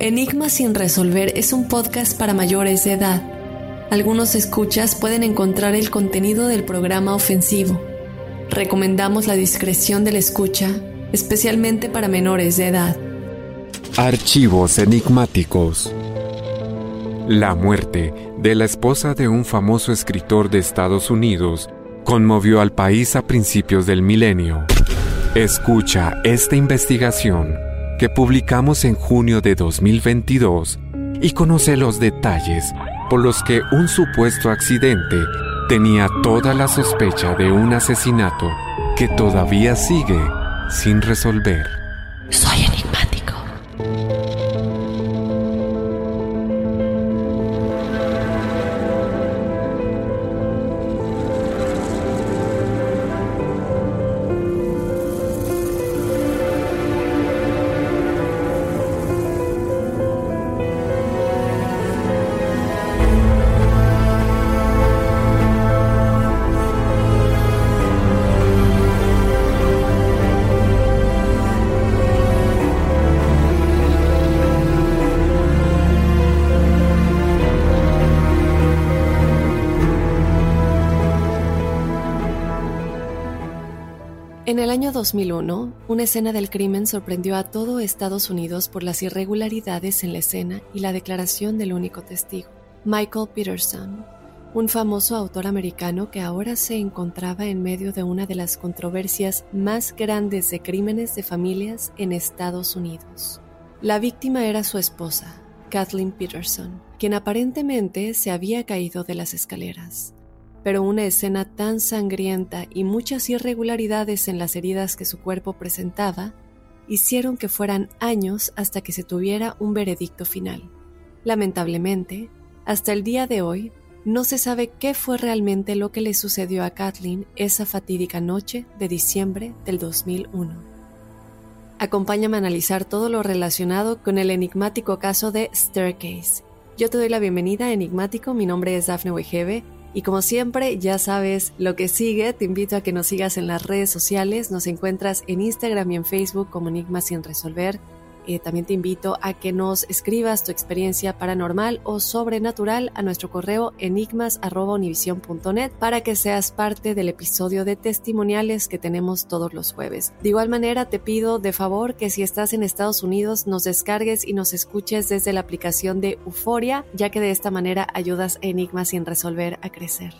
Enigma sin resolver es un podcast para mayores de edad. Algunos escuchas pueden encontrar el contenido del programa ofensivo. Recomendamos la discreción de la escucha, especialmente para menores de edad. Archivos enigmáticos. La muerte de la esposa de un famoso escritor de Estados Unidos conmovió al país a principios del milenio. Escucha esta investigación que publicamos en junio de 2022 y conoce los detalles por los que un supuesto accidente tenía toda la sospecha de un asesinato que todavía sigue sin resolver. Soy enigmático. 2001, una escena del crimen sorprendió a todo Estados Unidos por las irregularidades en la escena y la declaración del único testigo, Michael Peterson, un famoso autor americano que ahora se encontraba en medio de una de las controversias más grandes de crímenes de familias en Estados Unidos. La víctima era su esposa, Kathleen Peterson, quien aparentemente se había caído de las escaleras pero una escena tan sangrienta y muchas irregularidades en las heridas que su cuerpo presentaba hicieron que fueran años hasta que se tuviera un veredicto final. Lamentablemente, hasta el día de hoy, no se sabe qué fue realmente lo que le sucedió a Kathleen esa fatídica noche de diciembre del 2001. Acompáñame a analizar todo lo relacionado con el enigmático caso de Staircase. Yo te doy la bienvenida, enigmático, mi nombre es Dafne Wegebe y como siempre, ya sabes lo que sigue. Te invito a que nos sigas en las redes sociales. Nos encuentras en Instagram y en Facebook como Enigmas sin resolver. Eh, también te invito a que nos escribas tu experiencia paranormal o sobrenatural a nuestro correo enigmas.univision.net para que seas parte del episodio de testimoniales que tenemos todos los jueves. De igual manera, te pido de favor que si estás en Estados Unidos nos descargues y nos escuches desde la aplicación de Euforia, ya que de esta manera ayudas a Enigmas sin resolver a crecer.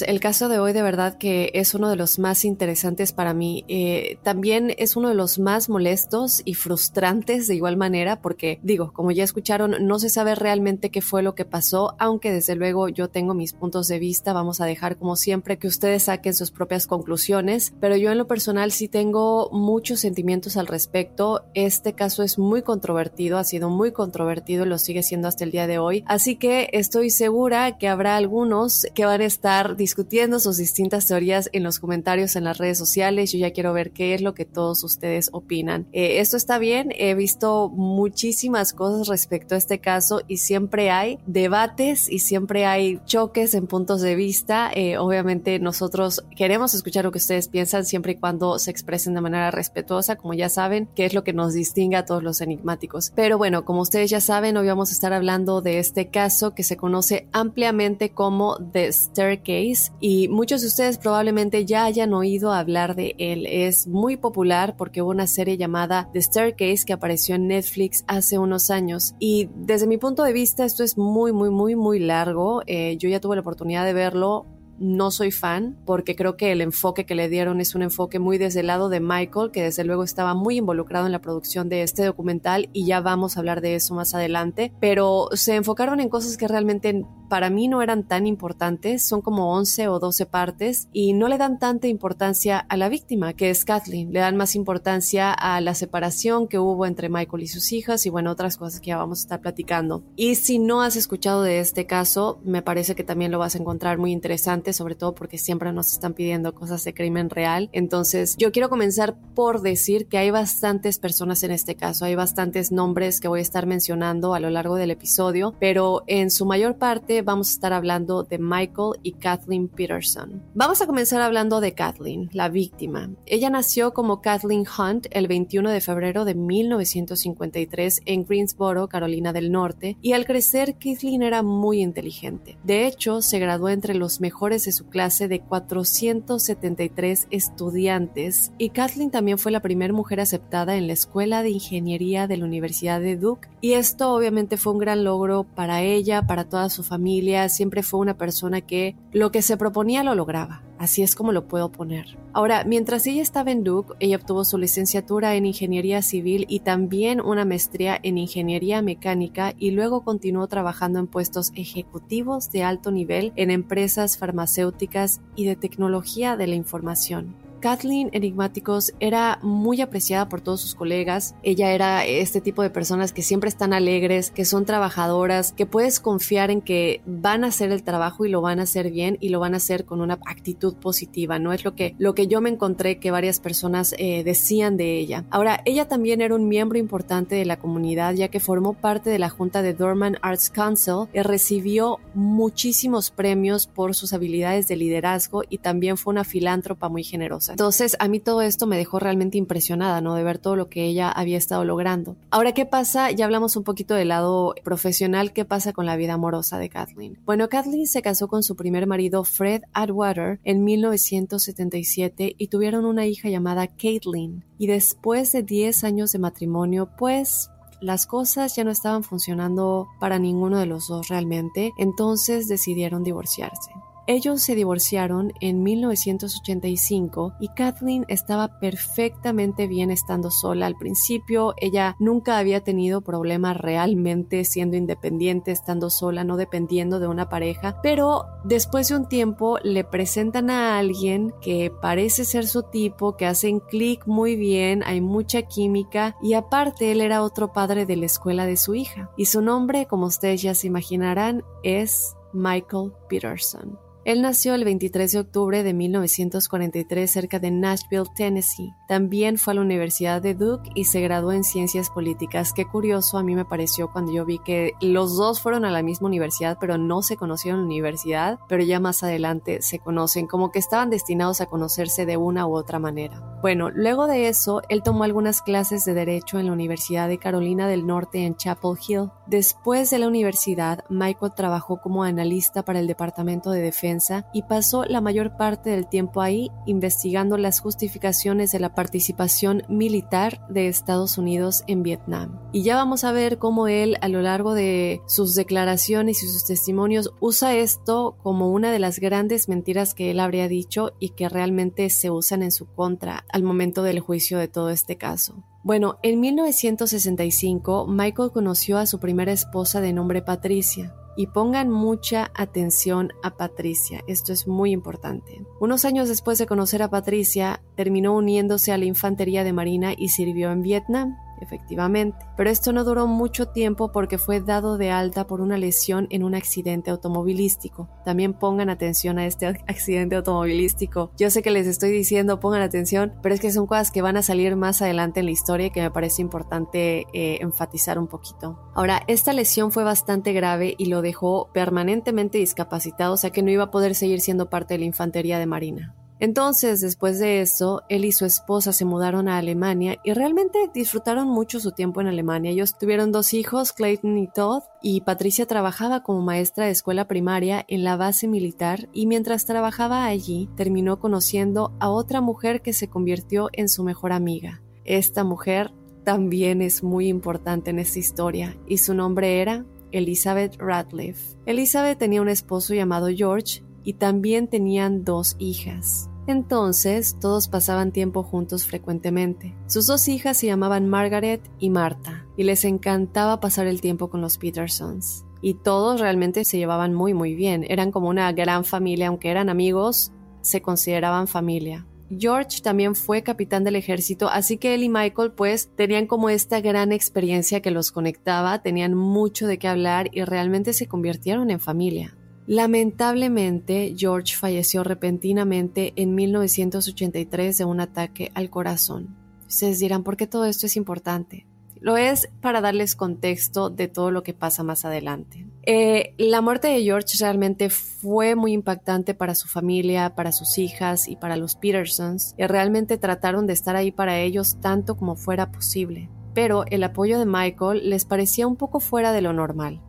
El caso de hoy de verdad que es uno de los más interesantes para mí. Eh, también es uno de los más molestos y frustrantes de igual manera porque digo, como ya escucharon, no se sabe realmente qué fue lo que pasó, aunque desde luego yo tengo mis puntos de vista, vamos a dejar como siempre que ustedes saquen sus propias conclusiones, pero yo en lo personal sí tengo muchos sentimientos al respecto. Este caso es muy controvertido, ha sido muy controvertido y lo sigue siendo hasta el día de hoy, así que estoy segura que habrá algunos que van a estar discutiendo sus distintas teorías en los comentarios en las redes sociales. Yo ya quiero ver qué es lo que todos ustedes opinan. Eh, esto está bien, he visto muchísimas cosas respecto a este caso y siempre hay debates y siempre hay choques en puntos de vista. Eh, obviamente nosotros queremos escuchar lo que ustedes piensan siempre y cuando se expresen de manera respetuosa, como ya saben, que es lo que nos distingue a todos los enigmáticos. Pero bueno, como ustedes ya saben, hoy vamos a estar hablando de este caso que se conoce ampliamente como The Staircase y muchos de ustedes probablemente ya hayan oído hablar de él. Es muy popular porque hubo una serie llamada The Staircase que apareció en Netflix hace unos años y desde mi punto de vista esto es muy muy muy muy largo. Eh, yo ya tuve la oportunidad de verlo no soy fan porque creo que el enfoque que le dieron es un enfoque muy desde el lado de Michael, que desde luego estaba muy involucrado en la producción de este documental y ya vamos a hablar de eso más adelante, pero se enfocaron en cosas que realmente para mí no eran tan importantes, son como 11 o 12 partes y no le dan tanta importancia a la víctima, que es Kathleen, le dan más importancia a la separación que hubo entre Michael y sus hijas y bueno, otras cosas que ya vamos a estar platicando. Y si no has escuchado de este caso, me parece que también lo vas a encontrar muy interesante, sobre todo porque siempre nos están pidiendo cosas de crimen real. Entonces, yo quiero comenzar por decir que hay bastantes personas en este caso, hay bastantes nombres que voy a estar mencionando a lo largo del episodio, pero en su mayor parte vamos a estar hablando de Michael y Kathleen Peterson. Vamos a comenzar hablando de Kathleen, la víctima. Ella nació como Kathleen Hunt el 21 de febrero de 1953 en Greensboro, Carolina del Norte, y al crecer Kathleen era muy inteligente. De hecho, se graduó entre los mejores de su clase de 473 estudiantes y Kathleen también fue la primera mujer aceptada en la Escuela de Ingeniería de la Universidad de Duke y esto obviamente fue un gran logro para ella, para toda su familia siempre fue una persona que lo que se proponía lo lograba. Así es como lo puedo poner. Ahora, mientras ella estaba en Duke, ella obtuvo su licenciatura en Ingeniería Civil y también una maestría en Ingeniería Mecánica y luego continuó trabajando en puestos ejecutivos de alto nivel en empresas farmacéuticas y de tecnología de la información. Kathleen Enigmáticos era muy apreciada por todos sus colegas. Ella era este tipo de personas que siempre están alegres, que son trabajadoras, que puedes confiar en que van a hacer el trabajo y lo van a hacer bien y lo van a hacer con una actitud positiva. No es lo que, lo que yo me encontré que varias personas eh, decían de ella. Ahora, ella también era un miembro importante de la comunidad ya que formó parte de la junta de Dorman Arts Council y recibió muchísimos premios por sus habilidades de liderazgo y también fue una filántropa muy generosa. Entonces, a mí todo esto me dejó realmente impresionada, ¿no? De ver todo lo que ella había estado logrando. Ahora, ¿qué pasa? Ya hablamos un poquito del lado profesional, ¿qué pasa con la vida amorosa de Kathleen? Bueno, Kathleen se casó con su primer marido, Fred Atwater, en 1977 y tuvieron una hija llamada Caitlin. Y después de 10 años de matrimonio, pues las cosas ya no estaban funcionando para ninguno de los dos realmente, entonces decidieron divorciarse. Ellos se divorciaron en 1985 y Kathleen estaba perfectamente bien estando sola al principio. Ella nunca había tenido problemas realmente siendo independiente, estando sola, no dependiendo de una pareja. Pero después de un tiempo le presentan a alguien que parece ser su tipo, que hacen clic muy bien, hay mucha química y aparte él era otro padre de la escuela de su hija. Y su nombre, como ustedes ya se imaginarán, es Michael Peterson. Él nació el 23 de octubre de 1943 cerca de Nashville, Tennessee. También fue a la Universidad de Duke y se graduó en Ciencias Políticas. Qué curioso a mí me pareció cuando yo vi que los dos fueron a la misma universidad, pero no se conocieron en la universidad, pero ya más adelante se conocen, como que estaban destinados a conocerse de una u otra manera. Bueno, luego de eso, él tomó algunas clases de Derecho en la Universidad de Carolina del Norte en Chapel Hill. Después de la universidad, Michael trabajó como analista para el Departamento de Defensa y pasó la mayor parte del tiempo ahí investigando las justificaciones de la participación militar de Estados Unidos en Vietnam. Y ya vamos a ver cómo él a lo largo de sus declaraciones y sus testimonios usa esto como una de las grandes mentiras que él habría dicho y que realmente se usan en su contra al momento del juicio de todo este caso. Bueno, en 1965 Michael conoció a su primera esposa de nombre Patricia. Y pongan mucha atención a Patricia, esto es muy importante. Unos años después de conocer a Patricia, terminó uniéndose a la Infantería de Marina y sirvió en Vietnam efectivamente. Pero esto no duró mucho tiempo porque fue dado de alta por una lesión en un accidente automovilístico. También pongan atención a este accidente automovilístico. Yo sé que les estoy diciendo pongan atención, pero es que son cosas que van a salir más adelante en la historia y que me parece importante eh, enfatizar un poquito. Ahora, esta lesión fue bastante grave y lo dejó permanentemente discapacitado, o sea que no iba a poder seguir siendo parte de la infantería de Marina. Entonces, después de eso, él y su esposa se mudaron a Alemania y realmente disfrutaron mucho su tiempo en Alemania. Ellos tuvieron dos hijos, Clayton y Todd, y Patricia trabajaba como maestra de escuela primaria en la base militar y mientras trabajaba allí terminó conociendo a otra mujer que se convirtió en su mejor amiga. Esta mujer también es muy importante en esta historia y su nombre era Elizabeth Radcliffe. Elizabeth tenía un esposo llamado George y también tenían dos hijas. Entonces, todos pasaban tiempo juntos frecuentemente. Sus dos hijas se llamaban Margaret y Marta, y les encantaba pasar el tiempo con los Petersons. Y todos realmente se llevaban muy muy bien, eran como una gran familia, aunque eran amigos, se consideraban familia. George también fue capitán del ejército, así que él y Michael pues tenían como esta gran experiencia que los conectaba, tenían mucho de qué hablar y realmente se convirtieron en familia. Lamentablemente, George falleció repentinamente en 1983 de un ataque al corazón. Ustedes dirán, ¿por qué todo esto es importante? Lo es para darles contexto de todo lo que pasa más adelante. Eh, la muerte de George realmente fue muy impactante para su familia, para sus hijas y para los Petersons, y realmente trataron de estar ahí para ellos tanto como fuera posible. Pero el apoyo de Michael les parecía un poco fuera de lo normal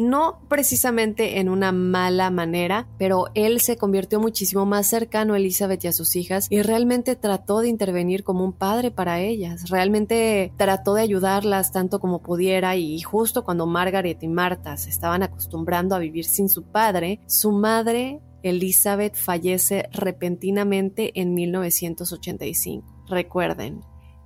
no precisamente en una mala manera, pero él se convirtió muchísimo más cercano a Elizabeth y a sus hijas y realmente trató de intervenir como un padre para ellas, realmente trató de ayudarlas tanto como pudiera y justo cuando Margaret y Marta se estaban acostumbrando a vivir sin su padre, su madre Elizabeth fallece repentinamente en 1985. Recuerden,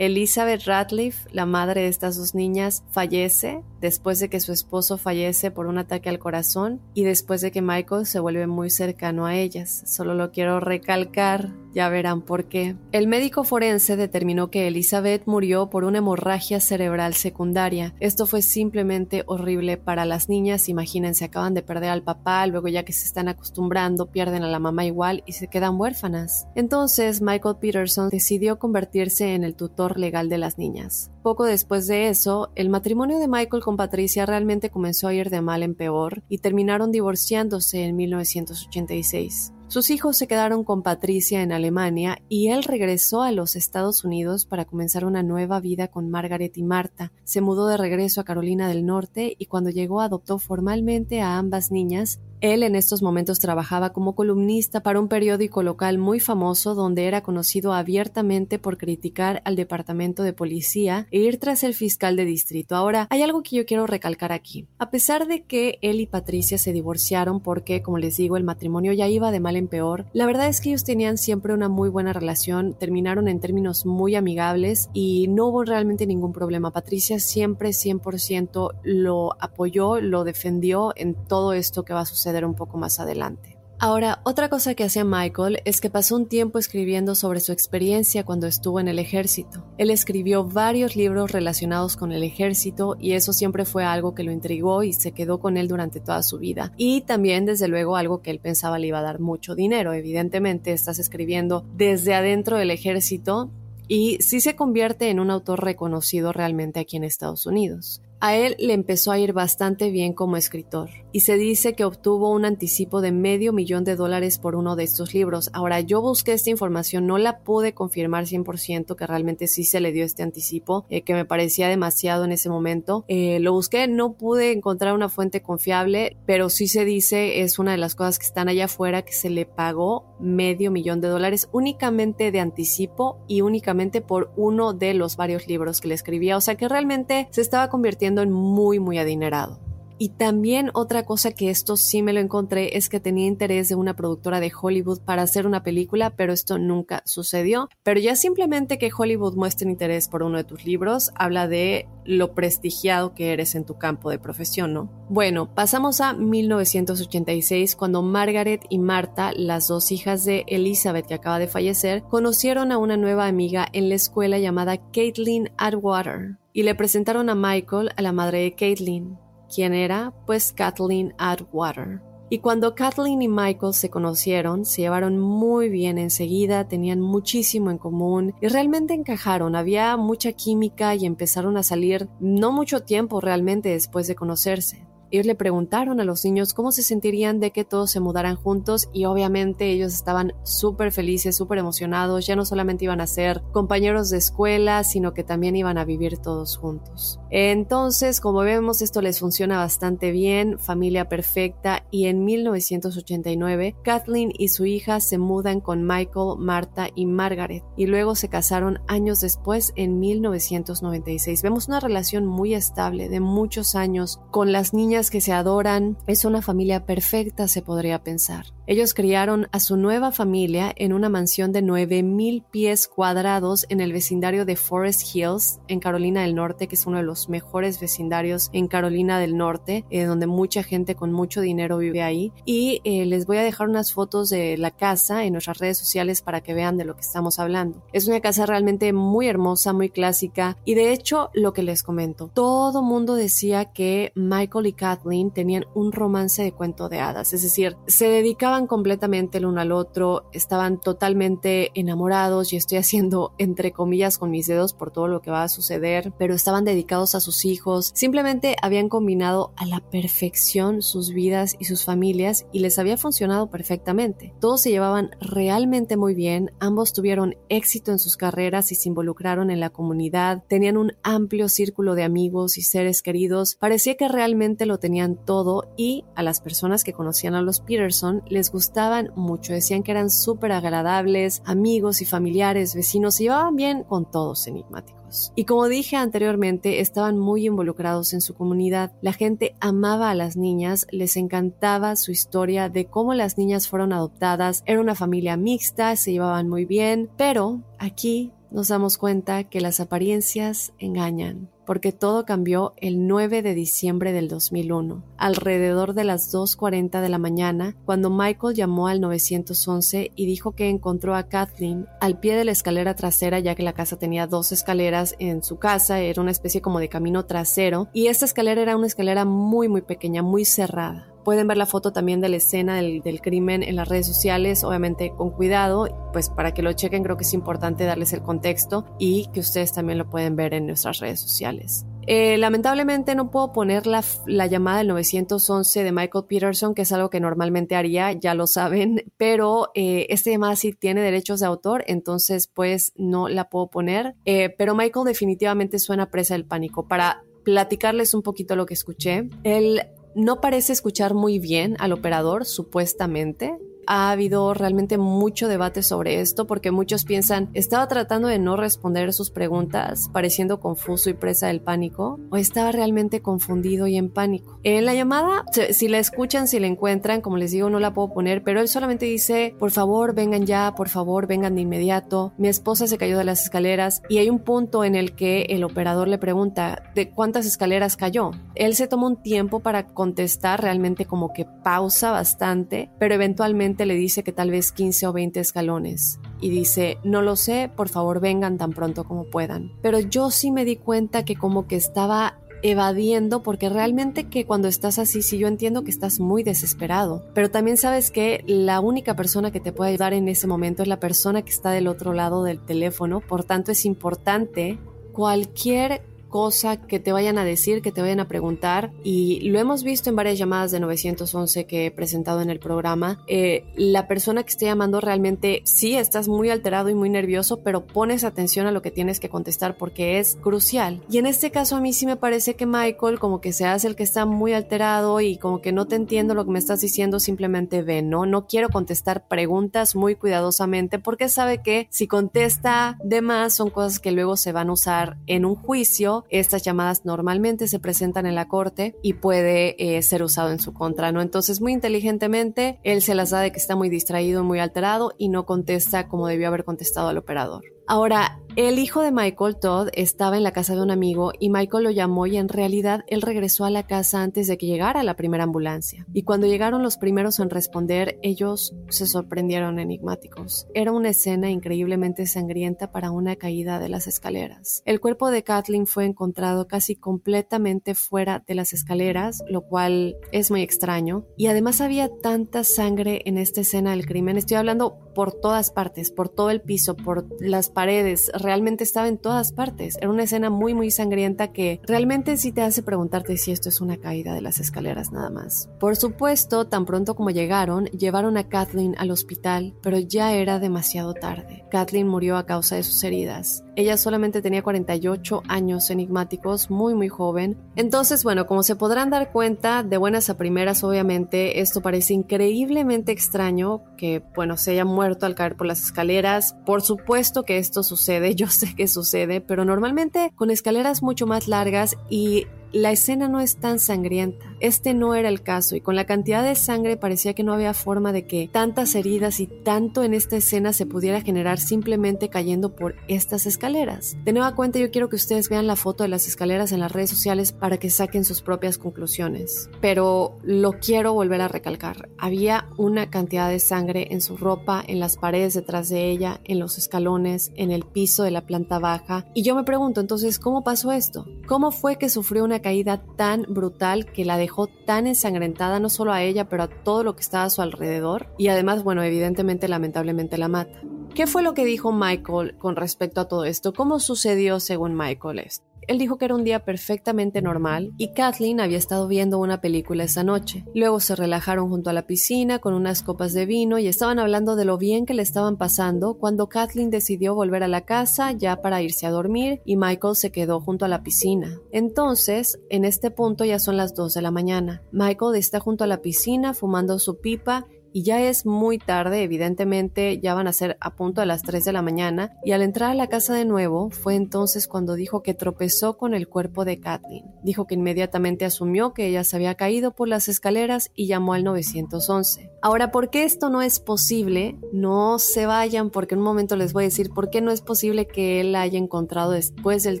Elizabeth Radcliffe, la madre de estas dos niñas, fallece después de que su esposo fallece por un ataque al corazón y después de que Michael se vuelve muy cercano a ellas. Solo lo quiero recalcar, ya verán por qué. El médico forense determinó que Elizabeth murió por una hemorragia cerebral secundaria. Esto fue simplemente horrible para las niñas. Imagínense, acaban de perder al papá, luego ya que se están acostumbrando, pierden a la mamá igual y se quedan huérfanas. Entonces Michael Peterson decidió convertirse en el tutor legal de las niñas. Poco después de eso, el matrimonio de Michael con Patricia realmente comenzó a ir de mal en peor y terminaron divorciándose en 1986. Sus hijos se quedaron con Patricia en Alemania y él regresó a los Estados Unidos para comenzar una nueva vida con Margaret y Marta. Se mudó de regreso a Carolina del Norte y cuando llegó adoptó formalmente a ambas niñas él en estos momentos trabajaba como columnista para un periódico local muy famoso donde era conocido abiertamente por criticar al departamento de policía e ir tras el fiscal de distrito. Ahora, hay algo que yo quiero recalcar aquí. A pesar de que él y Patricia se divorciaron porque, como les digo, el matrimonio ya iba de mal en peor, la verdad es que ellos tenían siempre una muy buena relación, terminaron en términos muy amigables y no hubo realmente ningún problema. Patricia siempre 100% lo apoyó, lo defendió en todo esto que va a suceder un poco más adelante. Ahora, otra cosa que hacía Michael es que pasó un tiempo escribiendo sobre su experiencia cuando estuvo en el ejército. Él escribió varios libros relacionados con el ejército y eso siempre fue algo que lo intrigó y se quedó con él durante toda su vida. Y también, desde luego, algo que él pensaba le iba a dar mucho dinero. Evidentemente, estás escribiendo desde adentro del ejército y sí se convierte en un autor reconocido realmente aquí en Estados Unidos. A él le empezó a ir bastante bien como escritor y se dice que obtuvo un anticipo de medio millón de dólares por uno de estos libros. Ahora, yo busqué esta información, no la pude confirmar 100% que realmente sí se le dio este anticipo, eh, que me parecía demasiado en ese momento. Eh, lo busqué, no pude encontrar una fuente confiable, pero sí se dice, es una de las cosas que están allá afuera, que se le pagó medio millón de dólares únicamente de anticipo y únicamente por uno de los varios libros que le escribía. O sea que realmente se estaba convirtiendo en muy, muy adinerado. Y también otra cosa que esto sí me lo encontré es que tenía interés de una productora de Hollywood para hacer una película, pero esto nunca sucedió. Pero ya simplemente que Hollywood muestre interés por uno de tus libros habla de lo prestigiado que eres en tu campo de profesión, ¿no? Bueno, pasamos a 1986 cuando Margaret y Marta, las dos hijas de Elizabeth que acaba de fallecer, conocieron a una nueva amiga en la escuela llamada Caitlin Atwater y le presentaron a Michael a la madre de Caitlin, quien era pues Kathleen Atwater. Y cuando Kathleen y Michael se conocieron, se llevaron muy bien enseguida, tenían muchísimo en común y realmente encajaron, había mucha química y empezaron a salir no mucho tiempo realmente después de conocerse. Ellos le preguntaron a los niños cómo se sentirían de que todos se mudaran juntos y obviamente ellos estaban súper felices, súper emocionados, ya no solamente iban a ser compañeros de escuela, sino que también iban a vivir todos juntos. Entonces, como vemos, esto les funciona bastante bien, familia perfecta y en 1989 Kathleen y su hija se mudan con Michael, Marta y Margaret y luego se casaron años después en 1996. Vemos una relación muy estable de muchos años con las niñas que se adoran, es una familia perfecta, se podría pensar. Ellos criaron a su nueva familia en una mansión de 9000 pies cuadrados en el vecindario de Forest Hills, en Carolina del Norte, que es uno de los mejores vecindarios en Carolina del Norte, eh, donde mucha gente con mucho dinero vive ahí. Y eh, les voy a dejar unas fotos de la casa en nuestras redes sociales para que vean de lo que estamos hablando. Es una casa realmente muy hermosa, muy clásica, y de hecho, lo que les comento, todo mundo decía que Michael y Kathleen tenían un romance de cuento de hadas, es decir, se dedicaban completamente el uno al otro, estaban totalmente enamorados y estoy haciendo entre comillas con mis dedos por todo lo que va a suceder, pero estaban dedicados a sus hijos, simplemente habían combinado a la perfección sus vidas y sus familias y les había funcionado perfectamente. Todos se llevaban realmente muy bien, ambos tuvieron éxito en sus carreras y se involucraron en la comunidad, tenían un amplio círculo de amigos y seres queridos, parecía que realmente lo tenían todo y a las personas que conocían a los Peterson les gustaban mucho, decían que eran súper agradables, amigos y familiares, vecinos, se llevaban bien con todos enigmáticos. Y como dije anteriormente, estaban muy involucrados en su comunidad. La gente amaba a las niñas, les encantaba su historia de cómo las niñas fueron adoptadas, era una familia mixta, se llevaban muy bien, pero aquí nos damos cuenta que las apariencias engañan porque todo cambió el 9 de diciembre del 2001, alrededor de las 2.40 de la mañana, cuando Michael llamó al 911 y dijo que encontró a Kathleen al pie de la escalera trasera, ya que la casa tenía dos escaleras en su casa, era una especie como de camino trasero, y esta escalera era una escalera muy muy pequeña, muy cerrada. Pueden ver la foto también de la escena del, crimen en las redes sociales, obviamente con cuidado, pues para que lo chequen creo que es importante darles el contexto y que ustedes también lo pueden ver en nuestras redes sociales. Eh, lamentablemente no puedo poner la, la, llamada del 911 de Michael Peterson, que es algo que normalmente haría, ya lo saben, pero eh, esta llamada sí tiene derechos de autor, entonces pues no la puedo poner. Eh, pero Michael definitivamente suena presa del pánico. Para platicarles un poquito lo que escuché, él no parece escuchar muy bien al operador, supuestamente ha habido realmente mucho debate sobre esto porque muchos piensan, ¿estaba tratando de no responder sus preguntas, pareciendo confuso y presa del pánico? ¿O estaba realmente confundido y en pánico? En la llamada, si la escuchan, si la encuentran, como les digo, no la puedo poner, pero él solamente dice, por favor, vengan ya, por favor, vengan de inmediato. Mi esposa se cayó de las escaleras y hay un punto en el que el operador le pregunta, ¿de cuántas escaleras cayó? Él se toma un tiempo para contestar, realmente como que pausa bastante, pero eventualmente le dice que tal vez 15 o 20 escalones y dice, no lo sé, por favor vengan tan pronto como puedan. Pero yo sí me di cuenta que como que estaba evadiendo porque realmente que cuando estás así, sí yo entiendo que estás muy desesperado, pero también sabes que la única persona que te puede ayudar en ese momento es la persona que está del otro lado del teléfono, por tanto es importante cualquier cosa que te vayan a decir, que te vayan a preguntar. Y lo hemos visto en varias llamadas de 911 que he presentado en el programa. Eh, la persona que esté llamando realmente sí estás muy alterado y muy nervioso, pero pones atención a lo que tienes que contestar porque es crucial. Y en este caso a mí sí me parece que Michael como que se hace el que está muy alterado y como que no te entiendo lo que me estás diciendo, simplemente ve, ¿no? No quiero contestar preguntas muy cuidadosamente porque sabe que si contesta de más son cosas que luego se van a usar en un juicio. Estas llamadas normalmente se presentan en la corte y puede eh, ser usado en su contra, ¿no? Entonces muy inteligentemente él se las da de que está muy distraído, muy alterado y no contesta como debió haber contestado al operador. Ahora, el hijo de Michael, Todd, estaba en la casa de un amigo y Michael lo llamó y en realidad él regresó a la casa antes de que llegara la primera ambulancia. Y cuando llegaron los primeros en responder, ellos se sorprendieron enigmáticos. Era una escena increíblemente sangrienta para una caída de las escaleras. El cuerpo de Kathleen fue encontrado casi completamente fuera de las escaleras, lo cual es muy extraño. Y además había tanta sangre en esta escena del crimen. Estoy hablando por todas partes, por todo el piso, por las paredes, realmente estaba en todas partes. Era una escena muy, muy sangrienta que realmente sí te hace preguntarte si esto es una caída de las escaleras nada más. Por supuesto, tan pronto como llegaron, llevaron a Kathleen al hospital, pero ya era demasiado tarde. Kathleen murió a causa de sus heridas. Ella solamente tenía 48 años enigmáticos, muy muy joven. Entonces, bueno, como se podrán dar cuenta, de buenas a primeras, obviamente, esto parece increíblemente extraño que, bueno, se haya muerto al caer por las escaleras. Por supuesto que esto sucede, yo sé que sucede, pero normalmente con escaleras mucho más largas y la escena no es tan sangrienta. Este no era el caso y con la cantidad de sangre parecía que no había forma de que tantas heridas y tanto en esta escena se pudiera generar simplemente cayendo por estas escaleras. De nueva cuenta yo quiero que ustedes vean la foto de las escaleras en las redes sociales para que saquen sus propias conclusiones. Pero lo quiero volver a recalcar. Había una cantidad de sangre en su ropa, en las paredes detrás de ella, en los escalones, en el piso de la planta baja. Y yo me pregunto entonces, ¿cómo pasó esto? ¿Cómo fue que sufrió una caída tan brutal que la dejó tan ensangrentada no solo a ella, pero a todo lo que estaba a su alrededor. Y además, bueno, evidentemente, lamentablemente la mata. ¿Qué fue lo que dijo Michael con respecto a todo esto? ¿Cómo sucedió según Michael esto? Él dijo que era un día perfectamente normal y Kathleen había estado viendo una película esa noche. Luego se relajaron junto a la piscina con unas copas de vino y estaban hablando de lo bien que le estaban pasando cuando Kathleen decidió volver a la casa ya para irse a dormir y Michael se quedó junto a la piscina. Entonces, en este punto ya son las 2 de la mañana. Michael está junto a la piscina fumando su pipa y ya es muy tarde, evidentemente ya van a ser a punto de las 3 de la mañana, y al entrar a la casa de nuevo fue entonces cuando dijo que tropezó con el cuerpo de Kathleen. Dijo que inmediatamente asumió que ella se había caído por las escaleras y llamó al 911. Ahora, ¿por qué esto no es posible? No se vayan porque en un momento les voy a decir por qué no es posible que él la haya encontrado después del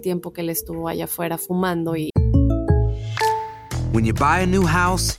tiempo que él estuvo allá afuera fumando y... When you buy a new house,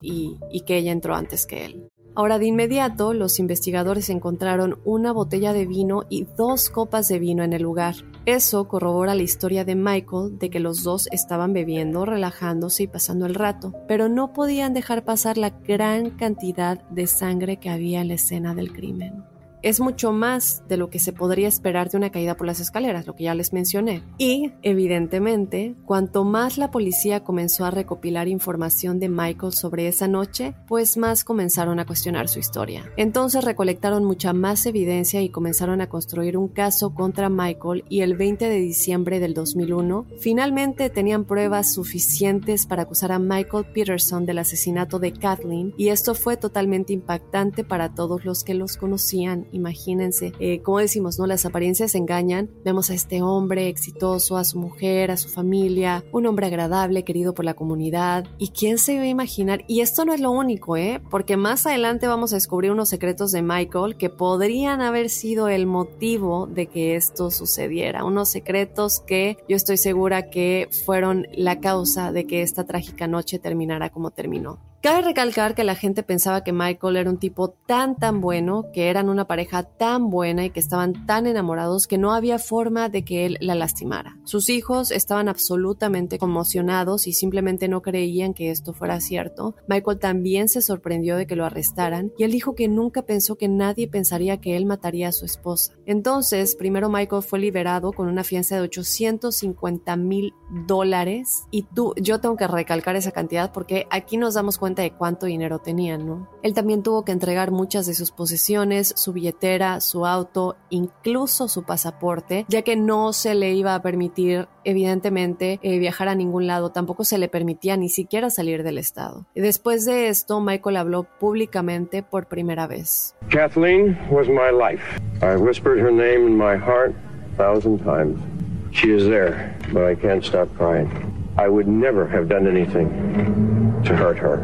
y, que ella entró antes que él. Ahora, de inmediato, los investigadores encontraron una botella de vino y dos copas de vino en el lugar. Eso corrobora la historia de Michael de que los dos estaban bebiendo, relajándose y pasando el rato, pero no podían dejar pasar la gran cantidad de sangre que había en la escena del crimen es mucho más de lo que se podría esperar de una caída por las escaleras, lo que ya les mencioné. Y, evidentemente, cuanto más la policía comenzó a recopilar información de Michael sobre esa noche, pues más comenzaron a cuestionar su historia. Entonces recolectaron mucha más evidencia y comenzaron a construir un caso contra Michael y el 20 de diciembre del 2001, finalmente tenían pruebas suficientes para acusar a Michael Peterson del asesinato de Kathleen y esto fue totalmente impactante para todos los que los conocían imagínense, eh, como decimos, ¿no? Las apariencias engañan. Vemos a este hombre exitoso, a su mujer, a su familia, un hombre agradable, querido por la comunidad. ¿Y quién se iba a imaginar? Y esto no es lo único, ¿eh? Porque más adelante vamos a descubrir unos secretos de Michael que podrían haber sido el motivo de que esto sucediera. Unos secretos que yo estoy segura que fueron la causa de que esta trágica noche terminara como terminó. Cabe recalcar que la gente pensaba que Michael era un tipo tan tan bueno, que eran una pareja tan buena y que estaban tan enamorados que no había forma de que él la lastimara. Sus hijos estaban absolutamente conmocionados y simplemente no creían que esto fuera cierto. Michael también se sorprendió de que lo arrestaran y él dijo que nunca pensó que nadie pensaría que él mataría a su esposa. Entonces, primero Michael fue liberado con una fianza de 850 mil dólares y tú, yo tengo que recalcar esa cantidad porque aquí nos damos cuenta de cuánto dinero tenían, ¿no? Él también tuvo que entregar muchas de sus posesiones, su billetera, su auto, incluso su pasaporte, ya que no se le iba a permitir, evidentemente, eh, viajar a ningún lado, tampoco se le permitía ni siquiera salir del estado. Después de esto, Michael habló públicamente por primera vez. Kathleen was my life. I whispered her name in my heart a thousand times. She is there, but I can't stop crying. I would never have done anything to hurt her.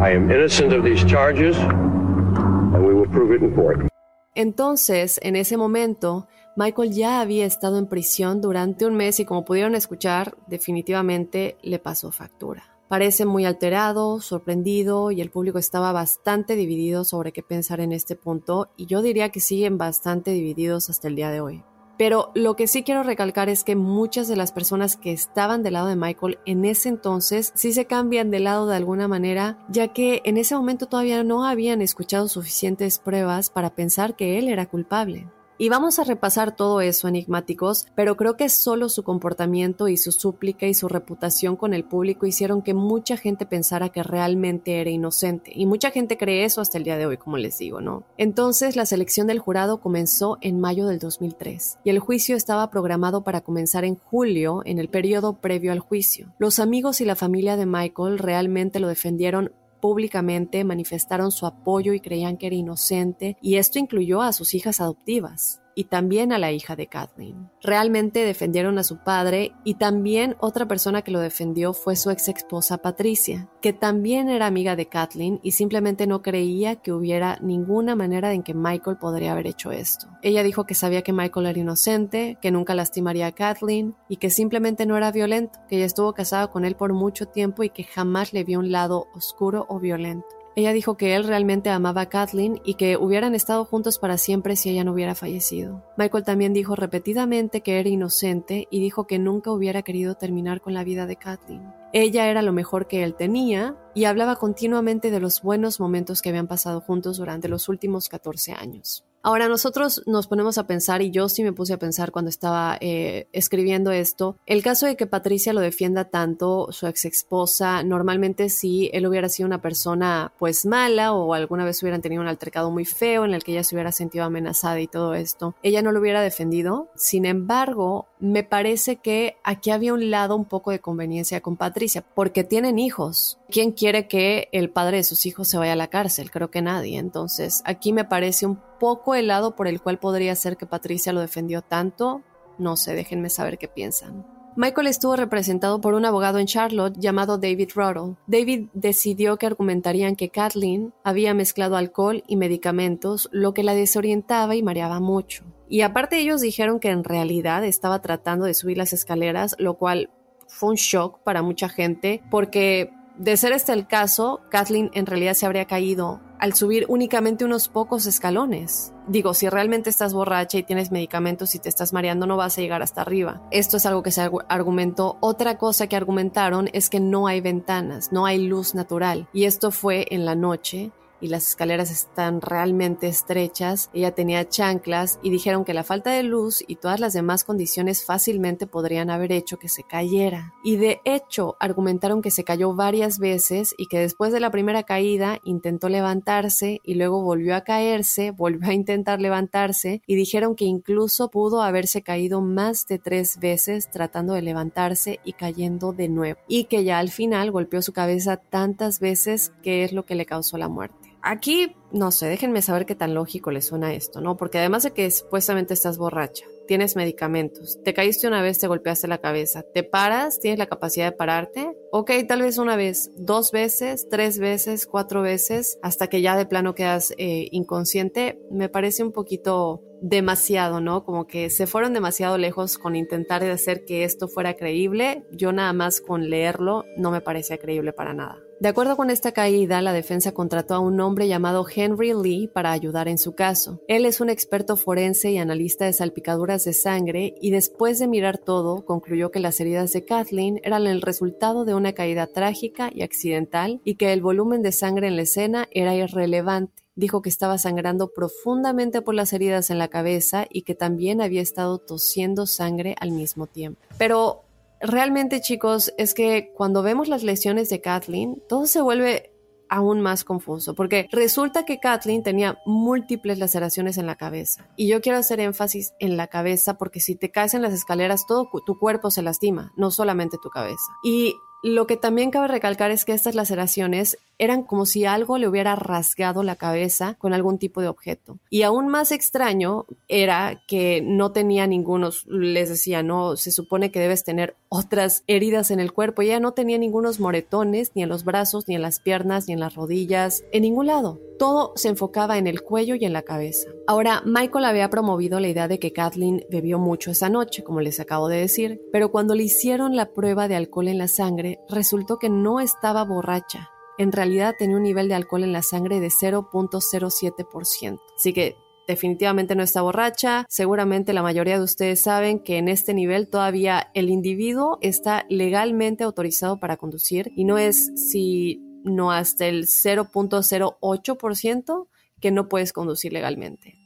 I am innocent of these charges, and we will prove it in court. Entonces, en ese momento, Michael ya había estado en prisión durante un mes y como pudieron escuchar, definitivamente le pasó factura. Parece muy alterado, sorprendido y el público estaba bastante dividido sobre qué pensar en este punto y yo diría que siguen bastante divididos hasta el día de hoy. Pero lo que sí quiero recalcar es que muchas de las personas que estaban del lado de Michael en ese entonces sí se cambian de lado de alguna manera, ya que en ese momento todavía no habían escuchado suficientes pruebas para pensar que él era culpable. Y vamos a repasar todo eso, enigmáticos, pero creo que solo su comportamiento y su súplica y su reputación con el público hicieron que mucha gente pensara que realmente era inocente. Y mucha gente cree eso hasta el día de hoy, como les digo, ¿no? Entonces, la selección del jurado comenzó en mayo del 2003 y el juicio estaba programado para comenzar en julio, en el periodo previo al juicio. Los amigos y la familia de Michael realmente lo defendieron públicamente manifestaron su apoyo y creían que era inocente, y esto incluyó a sus hijas adoptivas y también a la hija de Kathleen. Realmente defendieron a su padre y también otra persona que lo defendió fue su ex esposa Patricia, que también era amiga de Kathleen y simplemente no creía que hubiera ninguna manera en que Michael podría haber hecho esto. Ella dijo que sabía que Michael era inocente, que nunca lastimaría a Kathleen y que simplemente no era violento, que ella estuvo casada con él por mucho tiempo y que jamás le vio un lado oscuro o violento. Ella dijo que él realmente amaba a Kathleen y que hubieran estado juntos para siempre si ella no hubiera fallecido. Michael también dijo repetidamente que era inocente y dijo que nunca hubiera querido terminar con la vida de Kathleen. Ella era lo mejor que él tenía y hablaba continuamente de los buenos momentos que habían pasado juntos durante los últimos 14 años. Ahora nosotros nos ponemos a pensar, y yo sí me puse a pensar cuando estaba eh, escribiendo esto, el caso de que Patricia lo defienda tanto, su ex esposa, normalmente si él hubiera sido una persona pues mala o alguna vez hubieran tenido un altercado muy feo en el que ella se hubiera sentido amenazada y todo esto, ella no lo hubiera defendido. Sin embargo, me parece que aquí había un lado un poco de conveniencia con Patricia, porque tienen hijos. ¿Quién quiere que el padre de sus hijos se vaya a la cárcel? Creo que nadie. Entonces, aquí me parece un poco el lado por el cual podría ser que Patricia lo defendió tanto. No sé, déjenme saber qué piensan. Michael estuvo representado por un abogado en Charlotte llamado David Ruddle. David decidió que argumentarían que Kathleen había mezclado alcohol y medicamentos, lo que la desorientaba y mareaba mucho. Y aparte ellos dijeron que en realidad estaba tratando de subir las escaleras, lo cual fue un shock para mucha gente, porque de ser este el caso, Kathleen en realidad se habría caído al subir únicamente unos pocos escalones. Digo, si realmente estás borracha y tienes medicamentos y te estás mareando, no vas a llegar hasta arriba. Esto es algo que se argumentó. Otra cosa que argumentaron es que no hay ventanas, no hay luz natural. Y esto fue en la noche y las escaleras están realmente estrechas. Ella tenía chanclas y dijeron que la falta de luz y todas las demás condiciones fácilmente podrían haber hecho que se cayera. Y de hecho, argumentaron que se cayó varias veces y que después de la primera caída intentó levantarse y luego volvió a caerse, volvió a intentar levantarse y dijeron que incluso pudo haberse caído más de tres veces tratando de levantarse y cayendo de nuevo. Y que ya al final golpeó su cabeza tantas veces que es lo que le causó la muerte. Aquí, no sé, déjenme saber qué tan lógico les suena esto, ¿no? Porque además de que supuestamente estás borracha, tienes medicamentos, te caíste una vez, te golpeaste la cabeza, te paras, tienes la capacidad de pararte, ok, tal vez una vez, dos veces, tres veces, cuatro veces, hasta que ya de plano quedas eh, inconsciente, me parece un poquito demasiado, ¿no? Como que se fueron demasiado lejos con intentar de hacer que esto fuera creíble. Yo nada más con leerlo no me parecía creíble para nada. De acuerdo con esta caída, la defensa contrató a un hombre llamado Henry Lee para ayudar en su caso. Él es un experto forense y analista de salpicaduras de sangre y después de mirar todo, concluyó que las heridas de Kathleen eran el resultado de una caída trágica y accidental y que el volumen de sangre en la escena era irrelevante. Dijo que estaba sangrando profundamente por las heridas en la cabeza y que también había estado tosiendo sangre al mismo tiempo. Pero realmente chicos, es que cuando vemos las lesiones de Kathleen, todo se vuelve aún más confuso, porque resulta que Kathleen tenía múltiples laceraciones en la cabeza. Y yo quiero hacer énfasis en la cabeza porque si te caes en las escaleras, todo tu cuerpo se lastima, no solamente tu cabeza. Y lo que también cabe recalcar es que estas laceraciones eran como si algo le hubiera rasgado la cabeza con algún tipo de objeto. Y aún más extraño era que no tenía ningunos, les decía, no, se supone que debes tener otras heridas en el cuerpo. Ella no tenía ningunos moretones, ni en los brazos, ni en las piernas, ni en las rodillas, en ningún lado. Todo se enfocaba en el cuello y en la cabeza. Ahora, Michael había promovido la idea de que Kathleen bebió mucho esa noche, como les acabo de decir, pero cuando le hicieron la prueba de alcohol en la sangre, resultó que no estaba borracha en realidad tenía un nivel de alcohol en la sangre de 0.07%. Así que definitivamente no está borracha. Seguramente la mayoría de ustedes saben que en este nivel todavía el individuo está legalmente autorizado para conducir y no es si no hasta el 0.08% que no puedes conducir legalmente.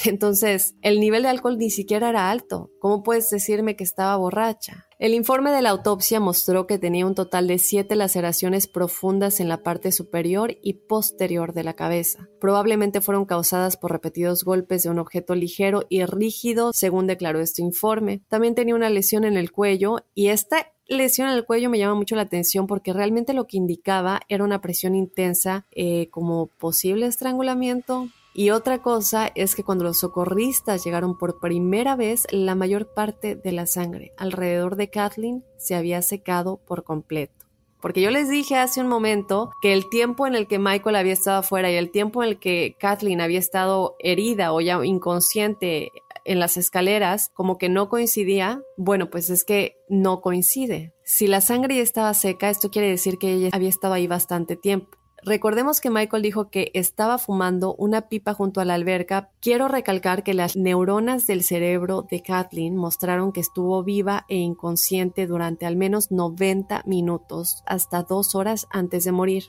Entonces, el nivel de alcohol ni siquiera era alto. ¿Cómo puedes decirme que estaba borracha? El informe de la autopsia mostró que tenía un total de siete laceraciones profundas en la parte superior y posterior de la cabeza. Probablemente fueron causadas por repetidos golpes de un objeto ligero y rígido, según declaró este informe. También tenía una lesión en el cuello y esta lesión en el cuello me llama mucho la atención porque realmente lo que indicaba era una presión intensa eh, como posible estrangulamiento, y otra cosa es que cuando los socorristas llegaron por primera vez, la mayor parte de la sangre alrededor de Kathleen se había secado por completo. Porque yo les dije hace un momento que el tiempo en el que Michael había estado afuera y el tiempo en el que Kathleen había estado herida o ya inconsciente en las escaleras, como que no coincidía, bueno, pues es que no coincide. Si la sangre ya estaba seca, esto quiere decir que ella había estado ahí bastante tiempo. Recordemos que Michael dijo que estaba fumando una pipa junto a la alberca. Quiero recalcar que las neuronas del cerebro de Kathleen mostraron que estuvo viva e inconsciente durante al menos 90 minutos, hasta dos horas antes de morir.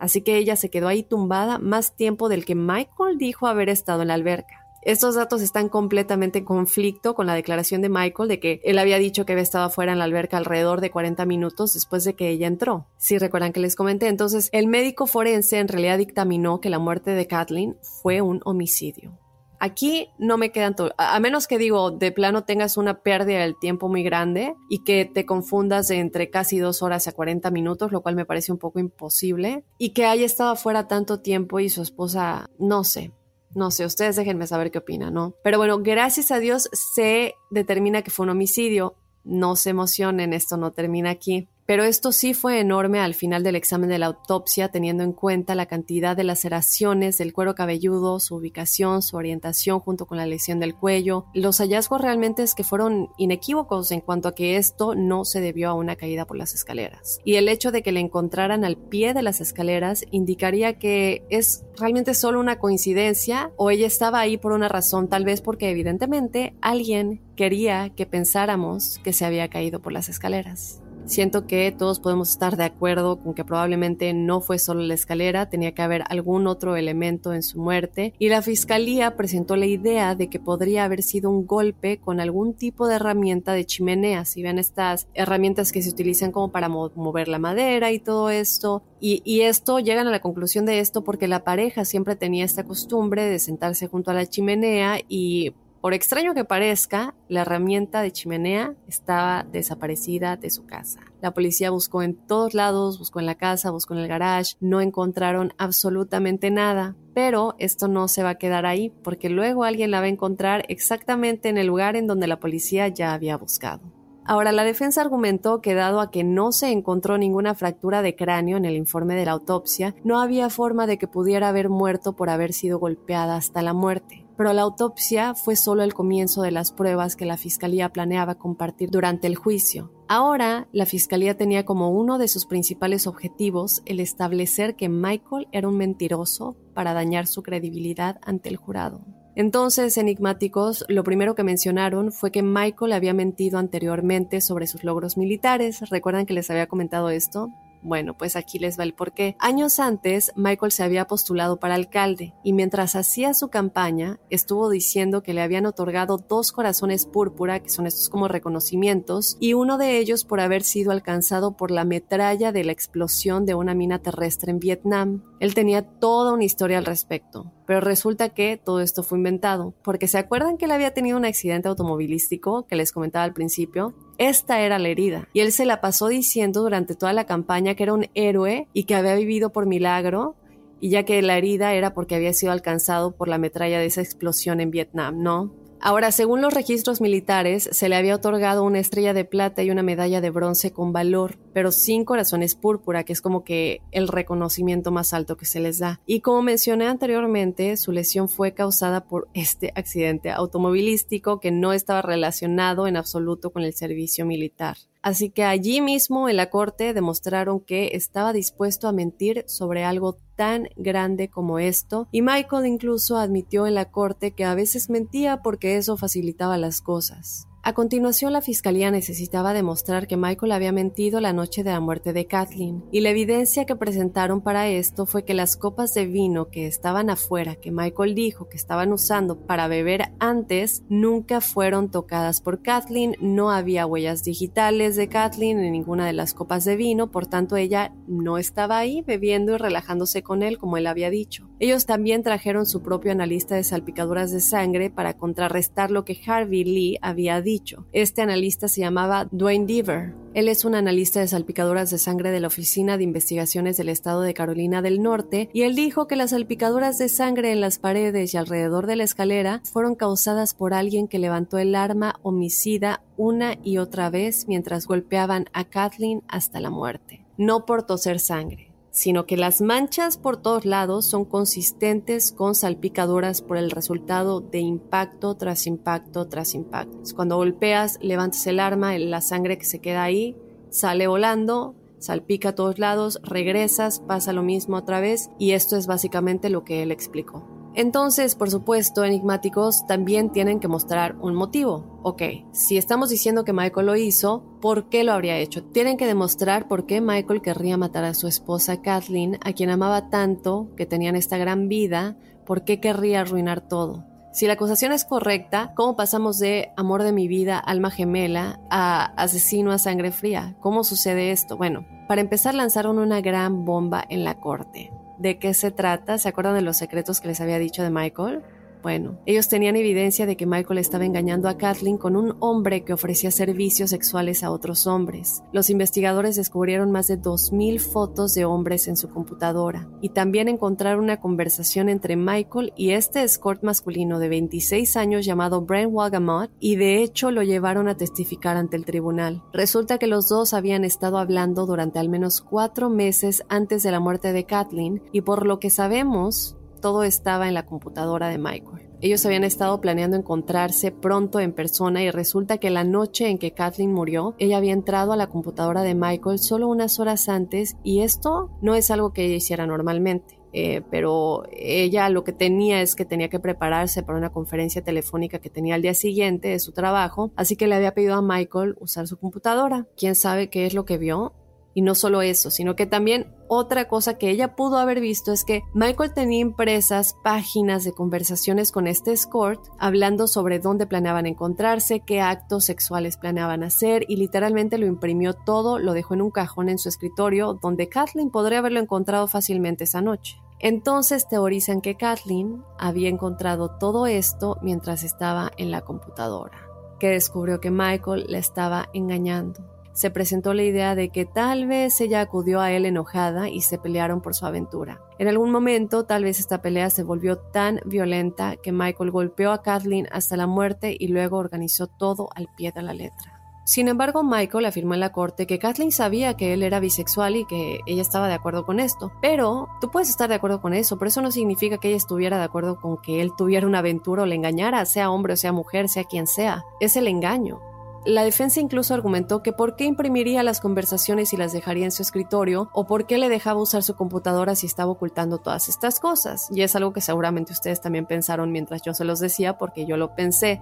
Así que ella se quedó ahí tumbada más tiempo del que Michael dijo haber estado en la alberca. Estos datos están completamente en conflicto con la declaración de Michael de que él había dicho que había estado afuera en la alberca alrededor de 40 minutos después de que ella entró. Si recuerdan que les comenté, entonces el médico forense en realidad dictaminó que la muerte de Kathleen fue un homicidio. Aquí no me quedan a menos que digo, de plano tengas una pérdida del tiempo muy grande y que te confundas entre casi dos horas a 40 minutos, lo cual me parece un poco imposible, y que haya estado afuera tanto tiempo y su esposa, no sé, no sé, ustedes déjenme saber qué opinan, ¿no? Pero bueno, gracias a Dios se determina que fue un homicidio. No se emocionen, esto no termina aquí. Pero esto sí fue enorme al final del examen de la autopsia, teniendo en cuenta la cantidad de laceraciones del cuero cabelludo, su ubicación, su orientación junto con la lesión del cuello. Los hallazgos realmente es que fueron inequívocos en cuanto a que esto no se debió a una caída por las escaleras. Y el hecho de que le encontraran al pie de las escaleras indicaría que es realmente solo una coincidencia o ella estaba ahí por una razón, tal vez porque evidentemente alguien quería que pensáramos que se había caído por las escaleras. Siento que todos podemos estar de acuerdo con que probablemente no fue solo la escalera, tenía que haber algún otro elemento en su muerte y la fiscalía presentó la idea de que podría haber sido un golpe con algún tipo de herramienta de chimenea, si ven estas herramientas que se utilizan como para mover la madera y todo esto. Y, y esto llegan a la conclusión de esto porque la pareja siempre tenía esta costumbre de sentarse junto a la chimenea y por extraño que parezca, la herramienta de chimenea estaba desaparecida de su casa. La policía buscó en todos lados, buscó en la casa, buscó en el garage, no encontraron absolutamente nada. Pero esto no se va a quedar ahí, porque luego alguien la va a encontrar exactamente en el lugar en donde la policía ya había buscado. Ahora, la defensa argumentó que dado a que no se encontró ninguna fractura de cráneo en el informe de la autopsia, no había forma de que pudiera haber muerto por haber sido golpeada hasta la muerte pero la autopsia fue solo el comienzo de las pruebas que la Fiscalía planeaba compartir durante el juicio. Ahora, la Fiscalía tenía como uno de sus principales objetivos el establecer que Michael era un mentiroso para dañar su credibilidad ante el jurado. Entonces, enigmáticos, lo primero que mencionaron fue que Michael había mentido anteriormente sobre sus logros militares. ¿Recuerdan que les había comentado esto? Bueno, pues aquí les va el porqué. Años antes, Michael se había postulado para alcalde y mientras hacía su campaña, estuvo diciendo que le habían otorgado dos corazones púrpura, que son estos como reconocimientos, y uno de ellos por haber sido alcanzado por la metralla de la explosión de una mina terrestre en Vietnam. Él tenía toda una historia al respecto. Pero resulta que todo esto fue inventado, porque se acuerdan que él había tenido un accidente automovilístico que les comentaba al principio. Esta era la herida, y él se la pasó diciendo durante toda la campaña que era un héroe y que había vivido por milagro, y ya que la herida era porque había sido alcanzado por la metralla de esa explosión en Vietnam, ¿no? Ahora, según los registros militares, se le había otorgado una estrella de plata y una medalla de bronce con valor, pero sin corazones púrpura, que es como que el reconocimiento más alto que se les da. Y como mencioné anteriormente, su lesión fue causada por este accidente automovilístico que no estaba relacionado en absoluto con el servicio militar. Así que allí mismo en la corte demostraron que estaba dispuesto a mentir sobre algo tan grande como esto, y Michael incluso admitió en la corte que a veces mentía porque eso facilitaba las cosas. A continuación, la fiscalía necesitaba demostrar que Michael había mentido la noche de la muerte de Kathleen, y la evidencia que presentaron para esto fue que las copas de vino que estaban afuera, que Michael dijo que estaban usando para beber antes, nunca fueron tocadas por Kathleen, no había huellas digitales de Kathleen en ninguna de las copas de vino, por tanto ella no estaba ahí bebiendo y relajándose con él como él había dicho. Ellos también trajeron su propio analista de salpicaduras de sangre para contrarrestar lo que Harvey Lee había dicho este analista se llamaba Dwayne Deaver. Él es un analista de salpicaduras de sangre de la Oficina de Investigaciones del Estado de Carolina del Norte y él dijo que las salpicaduras de sangre en las paredes y alrededor de la escalera fueron causadas por alguien que levantó el arma homicida una y otra vez mientras golpeaban a Kathleen hasta la muerte, no por toser sangre sino que las manchas por todos lados son consistentes con salpicaduras por el resultado de impacto tras impacto tras impacto. Cuando golpeas, levantas el arma, la sangre que se queda ahí sale volando, salpica a todos lados, regresas, pasa lo mismo otra vez y esto es básicamente lo que él explicó. Entonces, por supuesto, enigmáticos también tienen que mostrar un motivo. Ok, si estamos diciendo que Michael lo hizo, ¿por qué lo habría hecho? Tienen que demostrar por qué Michael querría matar a su esposa Kathleen, a quien amaba tanto, que tenían esta gran vida, ¿por qué querría arruinar todo? Si la acusación es correcta, ¿cómo pasamos de amor de mi vida, alma gemela, a asesino a sangre fría? ¿Cómo sucede esto? Bueno, para empezar lanzaron una gran bomba en la corte. ¿De qué se trata? ¿Se acuerdan de los secretos que les había dicho de Michael? Bueno, ellos tenían evidencia de que Michael estaba engañando a Kathleen con un hombre que ofrecía servicios sexuales a otros hombres. Los investigadores descubrieron más de 2.000 fotos de hombres en su computadora y también encontraron una conversación entre Michael y este escort masculino de 26 años llamado Brent Wagamot y de hecho lo llevaron a testificar ante el tribunal. Resulta que los dos habían estado hablando durante al menos cuatro meses antes de la muerte de Kathleen y por lo que sabemos todo estaba en la computadora de Michael. Ellos habían estado planeando encontrarse pronto en persona y resulta que la noche en que Kathleen murió, ella había entrado a la computadora de Michael solo unas horas antes y esto no es algo que ella hiciera normalmente. Eh, pero ella lo que tenía es que tenía que prepararse para una conferencia telefónica que tenía al día siguiente de su trabajo, así que le había pedido a Michael usar su computadora. ¿Quién sabe qué es lo que vio? Y no solo eso, sino que también otra cosa que ella pudo haber visto es que Michael tenía impresas páginas de conversaciones con este escort hablando sobre dónde planeaban encontrarse, qué actos sexuales planeaban hacer y literalmente lo imprimió todo, lo dejó en un cajón en su escritorio donde Kathleen podría haberlo encontrado fácilmente esa noche. Entonces teorizan que Kathleen había encontrado todo esto mientras estaba en la computadora, que descubrió que Michael le estaba engañando se presentó la idea de que tal vez ella acudió a él enojada y se pelearon por su aventura. En algún momento, tal vez esta pelea se volvió tan violenta que Michael golpeó a Kathleen hasta la muerte y luego organizó todo al pie de la letra. Sin embargo, Michael afirmó en la corte que Kathleen sabía que él era bisexual y que ella estaba de acuerdo con esto. Pero tú puedes estar de acuerdo con eso, pero eso no significa que ella estuviera de acuerdo con que él tuviera una aventura o le engañara, sea hombre o sea mujer, sea quien sea. Es el engaño. La defensa incluso argumentó que por qué imprimiría las conversaciones y las dejaría en su escritorio o por qué le dejaba usar su computadora si estaba ocultando todas estas cosas. Y es algo que seguramente ustedes también pensaron mientras yo se los decía porque yo lo pensé.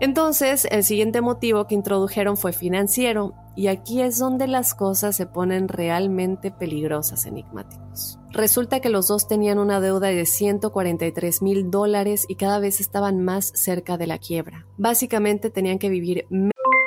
Entonces, el siguiente motivo que introdujeron fue financiero, y aquí es donde las cosas se ponen realmente peligrosas, enigmáticos. Resulta que los dos tenían una deuda de 143 mil dólares y cada vez estaban más cerca de la quiebra. Básicamente tenían que vivir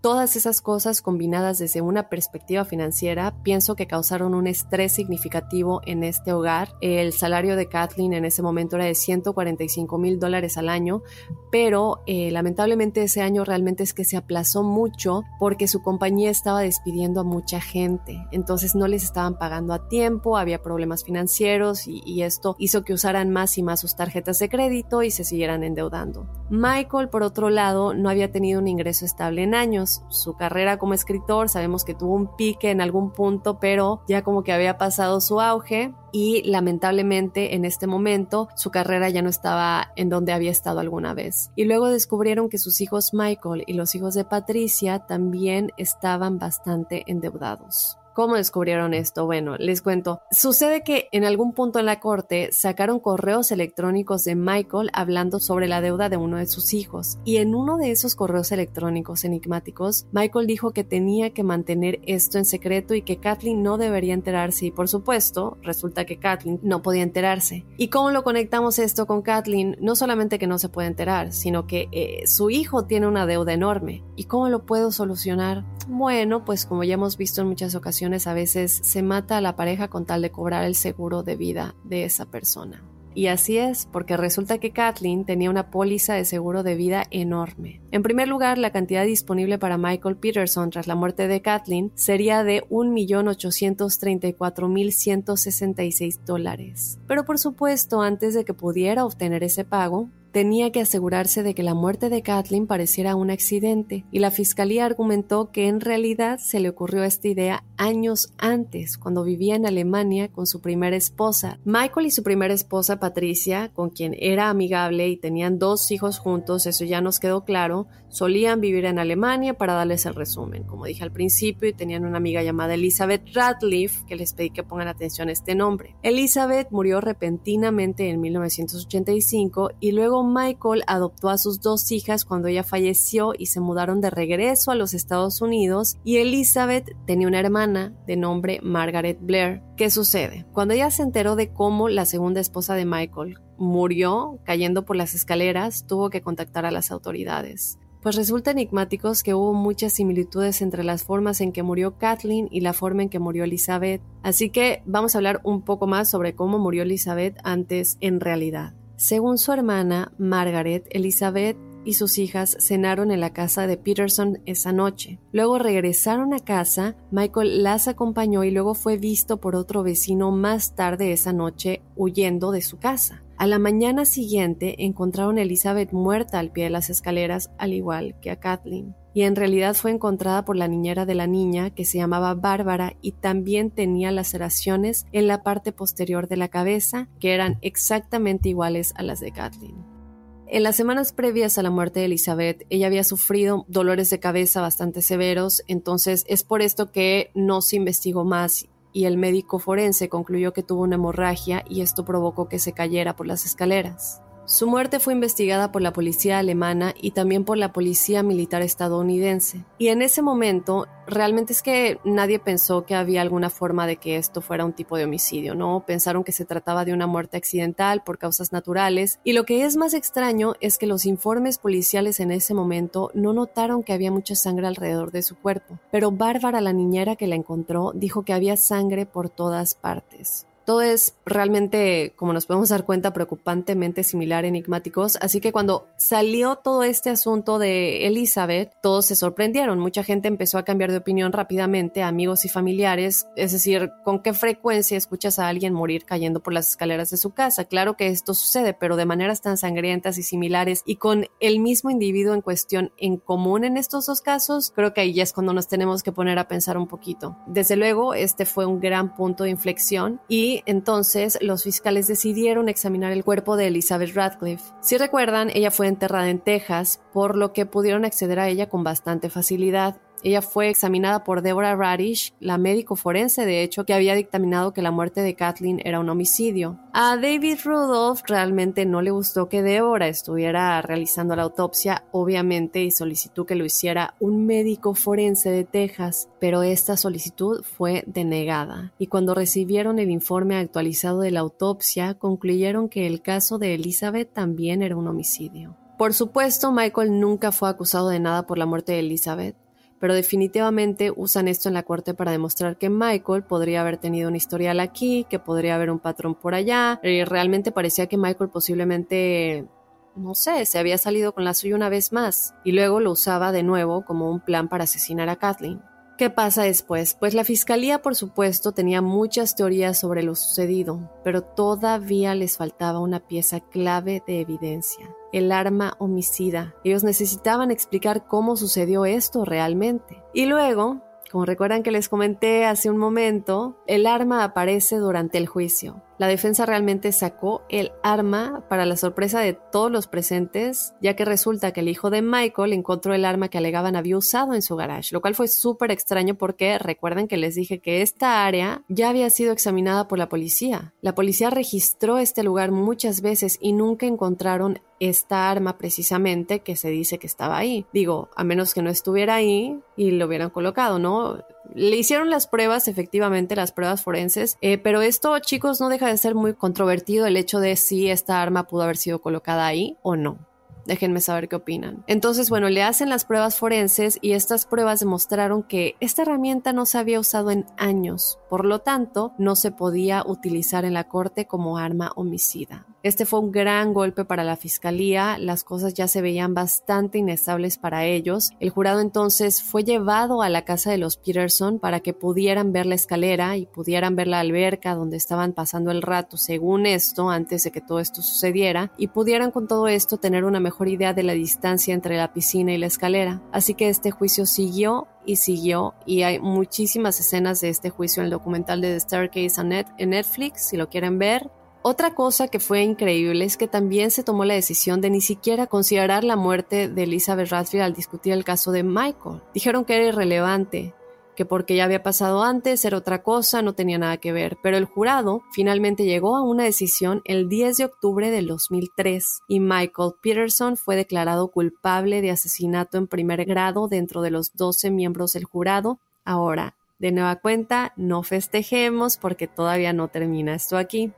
Todas esas cosas combinadas desde una perspectiva financiera pienso que causaron un estrés significativo en este hogar. El salario de Kathleen en ese momento era de 145 mil dólares al año, pero eh, lamentablemente ese año realmente es que se aplazó mucho porque su compañía estaba despidiendo a mucha gente. Entonces no les estaban pagando a tiempo, había problemas financieros y, y esto hizo que usaran más y más sus tarjetas de crédito y se siguieran endeudando. Michael, por otro lado, no había tenido un ingreso estable en años su carrera como escritor, sabemos que tuvo un pique en algún punto, pero ya como que había pasado su auge y lamentablemente en este momento su carrera ya no estaba en donde había estado alguna vez. Y luego descubrieron que sus hijos Michael y los hijos de Patricia también estaban bastante endeudados. ¿Cómo descubrieron esto? Bueno, les cuento. Sucede que en algún punto en la corte sacaron correos electrónicos de Michael hablando sobre la deuda de uno de sus hijos. Y en uno de esos correos electrónicos enigmáticos, Michael dijo que tenía que mantener esto en secreto y que Kathleen no debería enterarse. Y por supuesto, resulta que Kathleen no podía enterarse. ¿Y cómo lo conectamos esto con Kathleen? No solamente que no se puede enterar, sino que eh, su hijo tiene una deuda enorme. ¿Y cómo lo puedo solucionar? Bueno, pues como ya hemos visto en muchas ocasiones, a veces se mata a la pareja con tal de cobrar el seguro de vida de esa persona. Y así es, porque resulta que Kathleen tenía una póliza de seguro de vida enorme. En primer lugar, la cantidad disponible para Michael Peterson tras la muerte de Kathleen sería de 1.834.166 dólares. Pero por supuesto, antes de que pudiera obtener ese pago, tenía que asegurarse de que la muerte de Kathleen pareciera un accidente, y la fiscalía argumentó que en realidad se le ocurrió esta idea años antes, cuando vivía en Alemania con su primera esposa. Michael y su primera esposa Patricia, con quien era amigable y tenían dos hijos juntos, eso ya nos quedó claro, solían vivir en Alemania para darles el resumen, como dije al principio, y tenían una amiga llamada Elizabeth Radcliffe, que les pedí que pongan atención a este nombre. Elizabeth murió repentinamente en 1985 y luego Michael adoptó a sus dos hijas cuando ella falleció y se mudaron de regreso a los Estados Unidos y Elizabeth tenía una hermana de nombre Margaret Blair. ¿Qué sucede? Cuando ella se enteró de cómo la segunda esposa de Michael murió cayendo por las escaleras, tuvo que contactar a las autoridades pues resulta enigmáticos que hubo muchas similitudes entre las formas en que murió Kathleen y la forma en que murió Elizabeth. Así que vamos a hablar un poco más sobre cómo murió Elizabeth antes en realidad. Según su hermana, Margaret, Elizabeth y sus hijas cenaron en la casa de Peterson esa noche. Luego regresaron a casa, Michael las acompañó y luego fue visto por otro vecino más tarde esa noche huyendo de su casa. A la mañana siguiente encontraron a Elizabeth muerta al pie de las escaleras, al igual que a Kathleen. Y en realidad fue encontrada por la niñera de la niña, que se llamaba Bárbara, y también tenía laceraciones en la parte posterior de la cabeza, que eran exactamente iguales a las de Kathleen. En las semanas previas a la muerte de Elizabeth, ella había sufrido dolores de cabeza bastante severos, entonces es por esto que no se investigó más y el médico forense concluyó que tuvo una hemorragia y esto provocó que se cayera por las escaleras. Su muerte fue investigada por la policía alemana y también por la policía militar estadounidense. Y en ese momento, realmente es que nadie pensó que había alguna forma de que esto fuera un tipo de homicidio, ¿no? Pensaron que se trataba de una muerte accidental por causas naturales. Y lo que es más extraño es que los informes policiales en ese momento no notaron que había mucha sangre alrededor de su cuerpo. Pero Bárbara, la niñera que la encontró, dijo que había sangre por todas partes. Todo es realmente, como nos podemos dar cuenta, preocupantemente similar, enigmáticos. Así que cuando salió todo este asunto de Elizabeth, todos se sorprendieron. Mucha gente empezó a cambiar de opinión rápidamente, amigos y familiares. Es decir, ¿con qué frecuencia escuchas a alguien morir cayendo por las escaleras de su casa? Claro que esto sucede, pero de maneras tan sangrientas y similares y con el mismo individuo en cuestión en común en estos dos casos, creo que ahí ya es cuando nos tenemos que poner a pensar un poquito. Desde luego, este fue un gran punto de inflexión y entonces los fiscales decidieron examinar el cuerpo de Elizabeth Radcliffe. Si recuerdan, ella fue enterrada en Texas, por lo que pudieron acceder a ella con bastante facilidad. Ella fue examinada por Deborah Radish, la médico forense de hecho, que había dictaminado que la muerte de Kathleen era un homicidio. A David Rudolph realmente no le gustó que Deborah estuviera realizando la autopsia, obviamente, y solicitó que lo hiciera un médico forense de Texas, pero esta solicitud fue denegada. Y cuando recibieron el informe actualizado de la autopsia, concluyeron que el caso de Elizabeth también era un homicidio. Por supuesto, Michael nunca fue acusado de nada por la muerte de Elizabeth pero definitivamente usan esto en la corte para demostrar que Michael podría haber tenido un historial aquí, que podría haber un patrón por allá, y realmente parecía que Michael posiblemente no sé, se había salido con la suya una vez más y luego lo usaba de nuevo como un plan para asesinar a Kathleen. ¿Qué pasa después? Pues la fiscalía, por supuesto, tenía muchas teorías sobre lo sucedido, pero todavía les faltaba una pieza clave de evidencia, el arma homicida. Ellos necesitaban explicar cómo sucedió esto realmente. Y luego, como recuerdan que les comenté hace un momento, el arma aparece durante el juicio. La defensa realmente sacó el arma para la sorpresa de todos los presentes, ya que resulta que el hijo de Michael encontró el arma que alegaban había usado en su garage, lo cual fue súper extraño porque recuerden que les dije que esta área ya había sido examinada por la policía. La policía registró este lugar muchas veces y nunca encontraron esta arma precisamente que se dice que estaba ahí. Digo, a menos que no estuviera ahí y lo hubieran colocado, ¿no? Le hicieron las pruebas, efectivamente, las pruebas forenses, eh, pero esto, chicos, no deja de ser muy controvertido el hecho de si esta arma pudo haber sido colocada ahí o no. Déjenme saber qué opinan. Entonces, bueno, le hacen las pruebas forenses y estas pruebas demostraron que esta herramienta no se había usado en años, por lo tanto, no se podía utilizar en la corte como arma homicida. Este fue un gran golpe para la fiscalía, las cosas ya se veían bastante inestables para ellos. El jurado entonces fue llevado a la casa de los Peterson para que pudieran ver la escalera y pudieran ver la alberca donde estaban pasando el rato, según esto, antes de que todo esto sucediera, y pudieran con todo esto tener una mejor idea de la distancia entre la piscina y la escalera. Así que este juicio siguió y siguió y hay muchísimas escenas de este juicio en el documental de The Staircase en Netflix, si lo quieren ver. Otra cosa que fue increíble es que también se tomó la decisión de ni siquiera considerar la muerte de Elizabeth Radfield al discutir el caso de Michael. Dijeron que era irrelevante, que porque ya había pasado antes era otra cosa, no tenía nada que ver, pero el jurado finalmente llegó a una decisión el 10 de octubre del 2003 y Michael Peterson fue declarado culpable de asesinato en primer grado dentro de los 12 miembros del jurado. Ahora, de nueva cuenta, no festejemos porque todavía no termina esto aquí.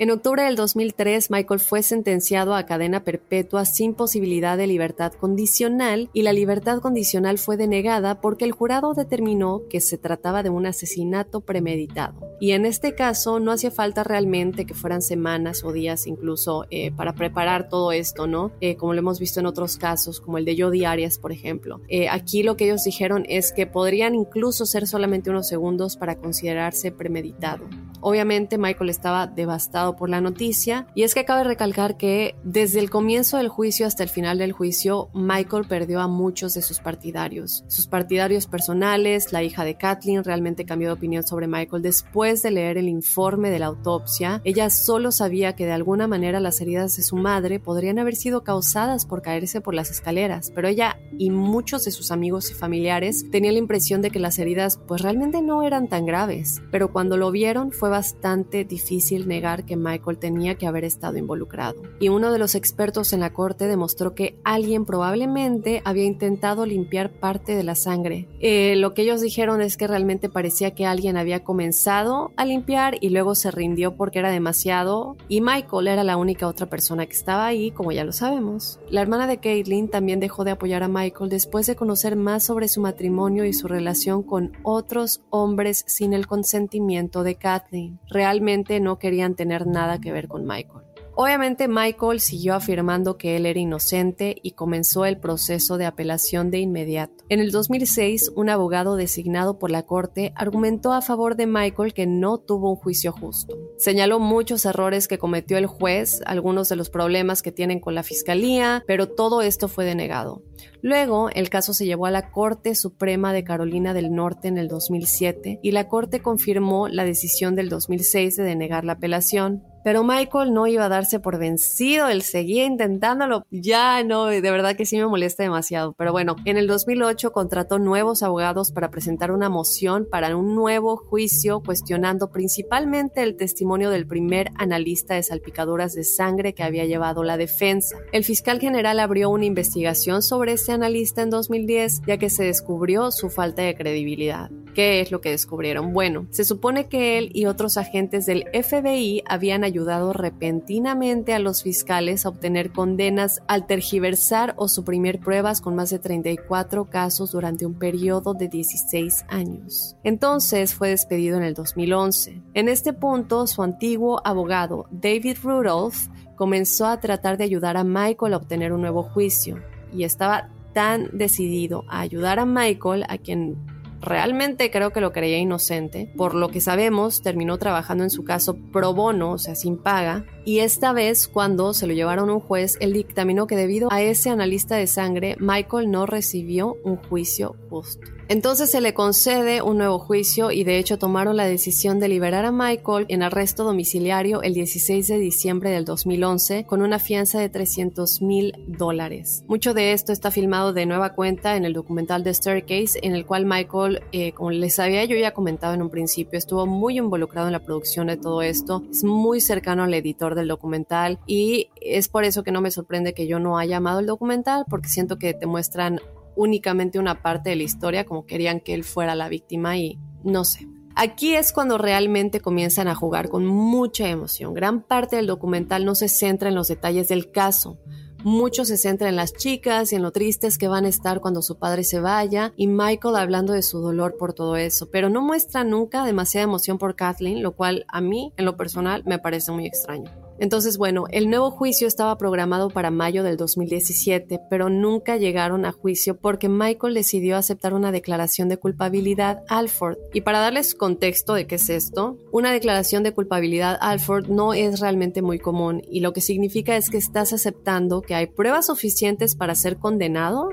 En octubre del 2003, Michael fue sentenciado a cadena perpetua sin posibilidad de libertad condicional y la libertad condicional fue denegada porque el jurado determinó que se trataba de un asesinato premeditado. Y en este caso no hacía falta realmente que fueran semanas o días incluso eh, para preparar todo esto, ¿no? Eh, como lo hemos visto en otros casos, como el de Jodi Arias, por ejemplo. Eh, aquí lo que ellos dijeron es que podrían incluso ser solamente unos segundos para considerarse premeditado. Obviamente Michael estaba devastado por la noticia y es que cabe recalcar que desde el comienzo del juicio hasta el final del juicio Michael perdió a muchos de sus partidarios. Sus partidarios personales, la hija de Kathleen realmente cambió de opinión sobre Michael después de leer el informe de la autopsia. Ella solo sabía que de alguna manera las heridas de su madre podrían haber sido causadas por caerse por las escaleras, pero ella y muchos de sus amigos y familiares tenían la impresión de que las heridas pues realmente no eran tan graves, pero cuando lo vieron fue bastante difícil negar que Michael tenía que haber estado involucrado. Y uno de los expertos en la corte demostró que alguien probablemente había intentado limpiar parte de la sangre. Eh, lo que ellos dijeron es que realmente parecía que alguien había comenzado a limpiar y luego se rindió porque era demasiado y Michael era la única otra persona que estaba ahí, como ya lo sabemos. La hermana de Caitlin también dejó de apoyar a Michael después de conocer más sobre su matrimonio y su relación con otros hombres sin el consentimiento de Kathleen. Realmente no querían tener nada que ver con Michael. Obviamente Michael siguió afirmando que él era inocente y comenzó el proceso de apelación de inmediato. En el 2006, un abogado designado por la corte argumentó a favor de Michael que no tuvo un juicio justo. Señaló muchos errores que cometió el juez, algunos de los problemas que tienen con la fiscalía, pero todo esto fue denegado. Luego, el caso se llevó a la Corte Suprema de Carolina del Norte en el 2007 y la Corte confirmó la decisión del 2006 de denegar la apelación. Pero Michael no iba a darse por vencido, él seguía intentándolo. Ya no, de verdad que sí me molesta demasiado. Pero bueno, en el 2008 contrató nuevos abogados para presentar una moción para un nuevo juicio cuestionando principalmente el testimonio del primer analista de salpicaduras de sangre que había llevado la defensa. El fiscal general abrió una investigación sobre este analista en 2010 ya que se descubrió su falta de credibilidad. ¿Qué es lo que descubrieron? Bueno, se supone que él y otros agentes del FBI habían ayudado repentinamente a los fiscales a obtener condenas al tergiversar o suprimir pruebas con más de 34 casos durante un periodo de 16 años. Entonces fue despedido en el 2011. En este punto, su antiguo abogado, David Rudolph, comenzó a tratar de ayudar a Michael a obtener un nuevo juicio y estaba tan decidido a ayudar a Michael, a quien realmente creo que lo creía inocente. Por lo que sabemos, terminó trabajando en su caso pro bono, o sea, sin paga, y esta vez cuando se lo llevaron a un juez, él dictaminó que debido a ese analista de sangre, Michael no recibió un juicio justo. Entonces se le concede un nuevo juicio y de hecho tomaron la decisión de liberar a Michael en arresto domiciliario el 16 de diciembre del 2011 con una fianza de 300 mil dólares. Mucho de esto está filmado de nueva cuenta en el documental The Staircase en el cual Michael, eh, como les había yo ya comentado en un principio, estuvo muy involucrado en la producción de todo esto, es muy cercano al editor del documental y es por eso que no me sorprende que yo no haya amado el documental porque siento que te muestran únicamente una parte de la historia, como querían que él fuera la víctima y no sé. Aquí es cuando realmente comienzan a jugar con mucha emoción. Gran parte del documental no se centra en los detalles del caso. Mucho se centra en las chicas y en lo tristes que van a estar cuando su padre se vaya y Michael hablando de su dolor por todo eso, pero no muestra nunca demasiada emoción por Kathleen, lo cual a mí en lo personal me parece muy extraño. Entonces, bueno, el nuevo juicio estaba programado para mayo del 2017, pero nunca llegaron a juicio porque Michael decidió aceptar una declaración de culpabilidad Alford. Y para darles contexto de qué es esto, una declaración de culpabilidad Alford no es realmente muy común y lo que significa es que estás aceptando que hay pruebas suficientes para ser condenado,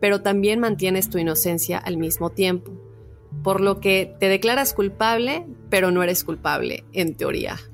pero también mantienes tu inocencia al mismo tiempo. Por lo que te declaras culpable, pero no eres culpable, en teoría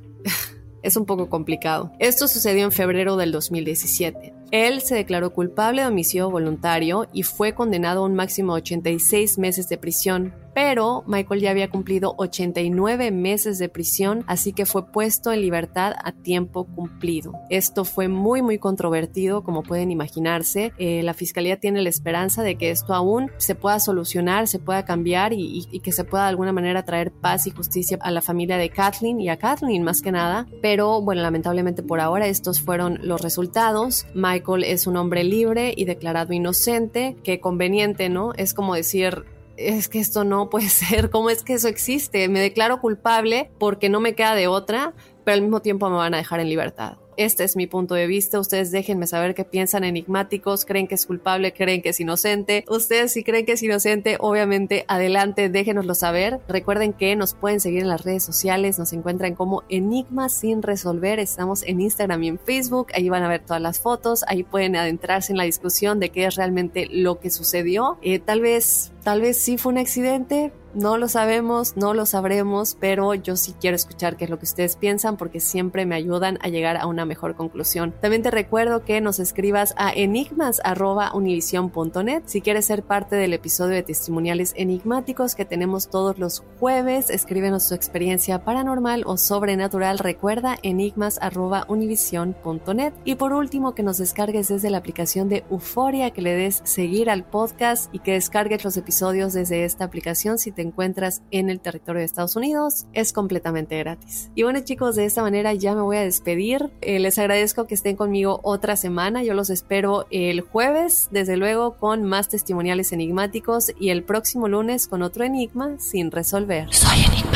es un poco complicado. Esto sucedió en febrero del 2017. Él se declaró culpable de homicidio voluntario y fue condenado a un máximo de 86 meses de prisión, pero Michael ya había cumplido 89 meses de prisión, así que fue puesto en libertad a tiempo cumplido. Esto fue muy muy controvertido, como pueden imaginarse. Eh, la fiscalía tiene la esperanza de que esto aún se pueda solucionar, se pueda cambiar y, y, que se pueda de alguna manera traer paz y justicia a la familia de Kathleen y a Kathleen más que nada. Pero bueno, lamentablemente por ahora estos fueron los resultados. Michael es un hombre libre y declarado inocente, que conveniente, ¿no? Es como decir, es que esto no puede ser, ¿cómo es que eso existe? Me declaro culpable porque no me queda de otra, pero al mismo tiempo me van a dejar en libertad. Este es mi punto de vista. Ustedes déjenme saber qué piensan enigmáticos. ¿Creen que es culpable? ¿Creen que es inocente? Ustedes si creen que es inocente, obviamente adelante, déjenoslo saber. Recuerden que nos pueden seguir en las redes sociales. Nos encuentran como Enigmas sin resolver. Estamos en Instagram y en Facebook. Ahí van a ver todas las fotos. Ahí pueden adentrarse en la discusión de qué es realmente lo que sucedió. Eh, tal vez, tal vez sí fue un accidente no lo sabemos, no lo sabremos, pero yo sí quiero escuchar qué es lo que ustedes piensan porque siempre me ayudan a llegar a una mejor conclusión. También te recuerdo que nos escribas a enigmas.univision.net si quieres ser parte del episodio de testimoniales enigmáticos que tenemos todos los jueves. Escríbenos tu experiencia paranormal o sobrenatural. Recuerda enigmas.univision.net. Y por último, que nos descargues desde la aplicación de Euforia, que le des seguir al podcast y que descargues los episodios desde esta aplicación si te encuentras en el territorio de Estados Unidos. Es completamente gratis. Y bueno chicos, de esta manera ya me voy a despedir. Eh, les agradezco que estén conmigo otra semana. Yo los espero el jueves, desde luego, con más testimoniales enigmáticos y el próximo lunes con otro enigma sin resolver. Soy enigmático.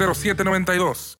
0792